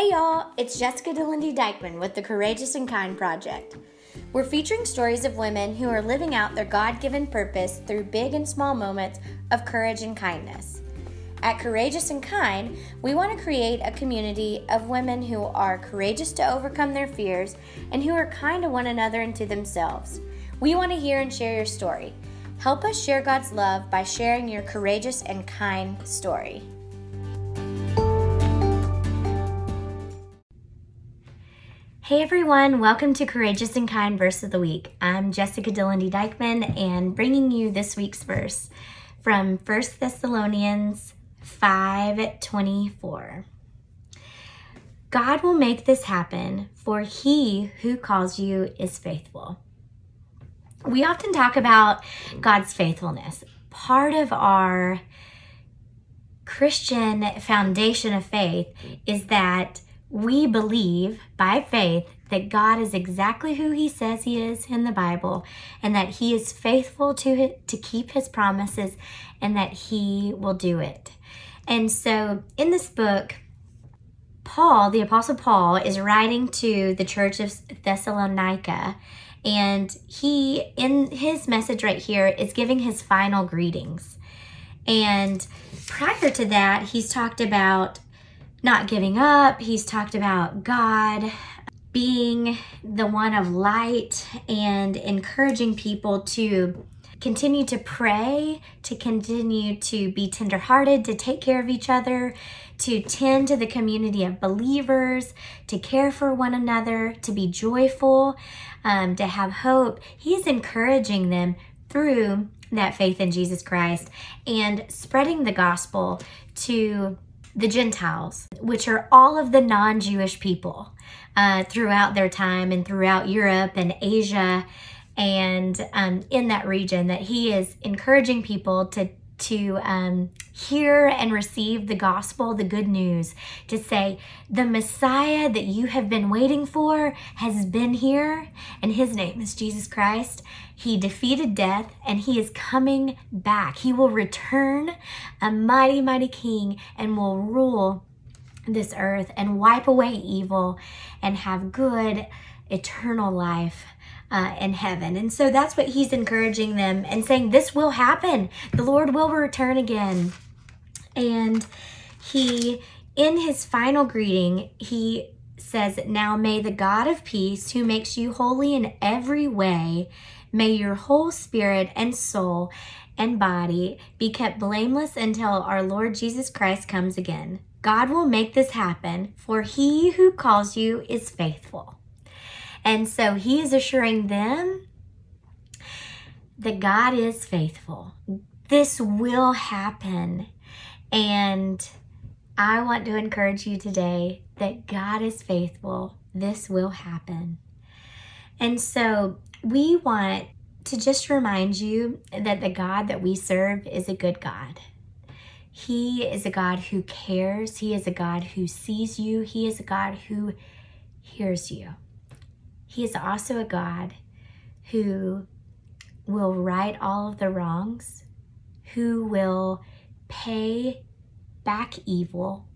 Hey y'all, it's Jessica DeLindy Dykeman with the Courageous and Kind Project. We're featuring stories of women who are living out their God given purpose through big and small moments of courage and kindness. At Courageous and Kind, we want to create a community of women who are courageous to overcome their fears and who are kind to one another and to themselves. We want to hear and share your story. Help us share God's love by sharing your courageous and kind story. Hey everyone, welcome to Courageous and Kind Verse of the Week. I'm Jessica Dillendy Dykeman and bringing you this week's verse from 1 Thessalonians 5:24. God will make this happen, for he who calls you is faithful. We often talk about God's faithfulness. Part of our Christian foundation of faith is that we believe by faith that God is exactly who he says he is in the Bible and that he is faithful to to keep his promises and that he will do it. And so in this book Paul, the apostle Paul is writing to the church of Thessalonica and he in his message right here is giving his final greetings. And prior to that, he's talked about not giving up. He's talked about God being the one of light and encouraging people to continue to pray, to continue to be tenderhearted, to take care of each other, to tend to the community of believers, to care for one another, to be joyful, um, to have hope. He's encouraging them through that faith in Jesus Christ and spreading the gospel to the Gentiles, which are all of the non Jewish people uh, throughout their time and throughout Europe and Asia. And um, in that region, that he is encouraging people to to um, hear and receive the gospel, the good news, to say, the Messiah that you have been waiting for has been here, and his name is Jesus Christ. He defeated death and he is coming back. He will return a mighty, mighty king and will rule this earth and wipe away evil and have good eternal life uh, in heaven. And so that's what he's encouraging them and saying, This will happen. The Lord will return again. And he, in his final greeting, he says, Now may the God of peace, who makes you holy in every way, May your whole spirit and soul and body be kept blameless until our Lord Jesus Christ comes again. God will make this happen, for he who calls you is faithful. And so he is assuring them that God is faithful. This will happen. And I want to encourage you today that God is faithful. This will happen. And so we want to just remind you that the God that we serve is a good God. He is a God who cares. He is a God who sees you. He is a God who hears you. He is also a God who will right all of the wrongs, who will pay back evil,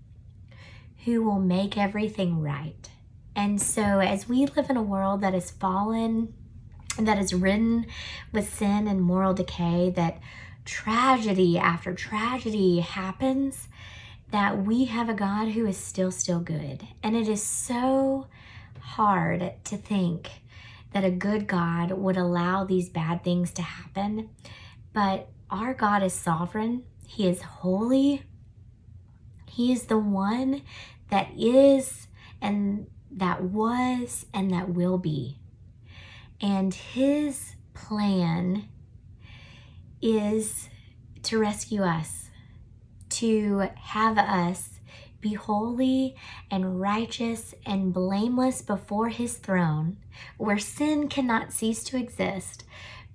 who will make everything right. And so, as we live in a world that is fallen, that is ridden with sin and moral decay, that tragedy after tragedy happens, that we have a God who is still, still good. And it is so hard to think that a good God would allow these bad things to happen. But our God is sovereign, He is holy, He is the one that is and that was and that will be. And his plan is to rescue us, to have us be holy and righteous and blameless before his throne, where sin cannot cease to exist.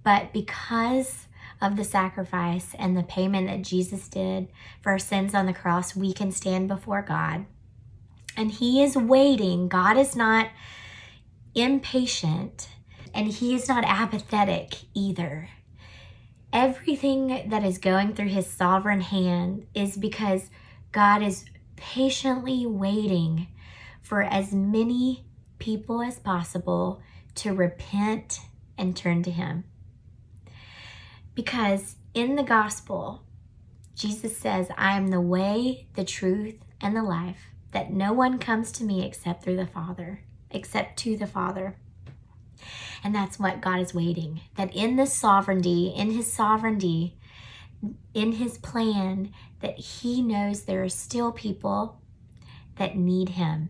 But because of the sacrifice and the payment that Jesus did for our sins on the cross, we can stand before God. And he is waiting. God is not impatient and he is not apathetic either. Everything that is going through his sovereign hand is because God is patiently waiting for as many people as possible to repent and turn to Him. Because in the gospel, Jesus says, I am the way, the truth, and the life, that no one comes to me except through the Father, except to the Father. And that's what God is waiting. That in this sovereignty, in His sovereignty, in His plan, that He knows there are still people that need Him.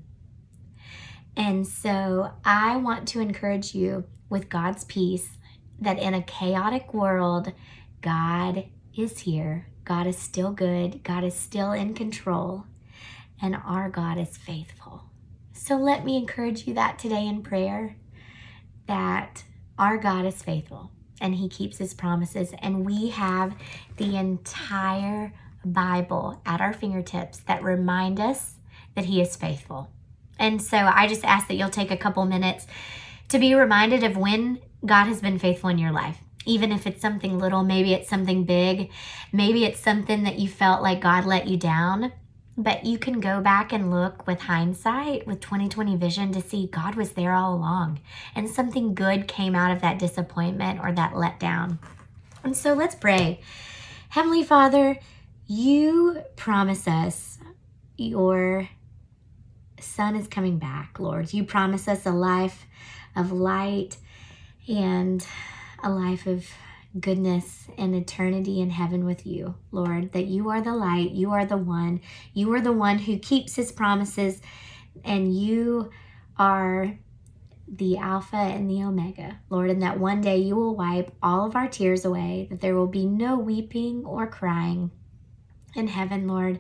And so I want to encourage you with God's peace that in a chaotic world, God is here. God is still good. God is still in control. And our God is faithful. So let me encourage you that today in prayer that our God is faithful and he keeps his promises. And we have the entire Bible at our fingertips that remind us that he is faithful. And so I just ask that you'll take a couple minutes to be reminded of when God has been faithful in your life. Even if it's something little, maybe it's something big, maybe it's something that you felt like God let you down. But you can go back and look with hindsight, with 2020 vision, to see God was there all along and something good came out of that disappointment or that letdown. And so let's pray. Heavenly Father, you promise us your Son is coming back, Lord. You promise us a life of light and a life of goodness and eternity in heaven with you, Lord, that you are the light, you are the one, you are the one who keeps his promises, and you are the Alpha and the Omega, Lord, and that one day you will wipe all of our tears away, that there will be no weeping or crying in heaven, Lord,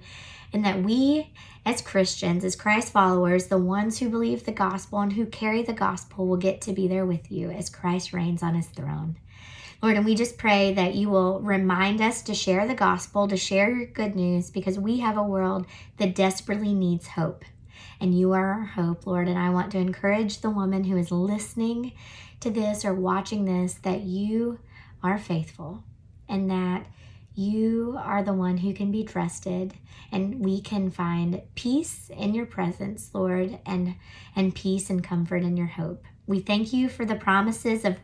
and that we as Christians, as Christ followers, the ones who believe the gospel and who carry the gospel will get to be there with you as Christ reigns on his throne. Lord, and we just pray that you will remind us to share the gospel, to share your good news, because we have a world that desperately needs hope. And you are our hope, Lord. And I want to encourage the woman who is listening to this or watching this that you are faithful and that you are the one who can be trusted and we can find peace in your presence, Lord, and and peace and comfort in your hope. We thank you for the promises of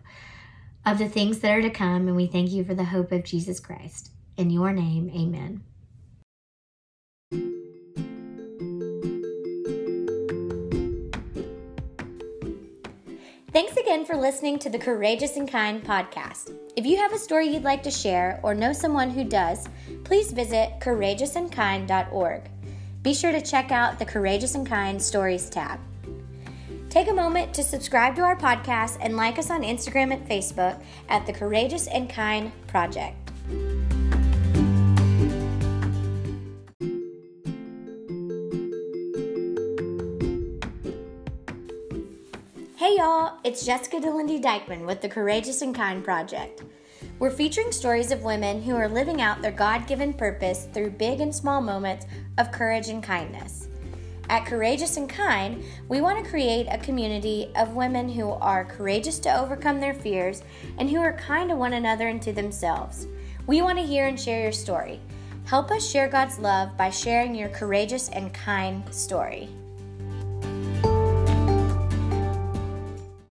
of the things that are to come, and we thank you for the hope of Jesus Christ. In your name, amen. Thanks again for listening to the Courageous and Kind podcast. If you have a story you'd like to share or know someone who does, please visit courageousandkind.org. Be sure to check out the Courageous and Kind Stories tab. Take a moment to subscribe to our podcast and like us on Instagram and Facebook at the Courageous and Kind Project. Hey y'all, it's Jessica DeLindy Dykeman with the Courageous and Kind Project. We're featuring stories of women who are living out their God given purpose through big and small moments of courage and kindness. At Courageous and Kind, we want to create a community of women who are courageous to overcome their fears and who are kind to one another and to themselves. We want to hear and share your story. Help us share God's love by sharing your courageous and kind story.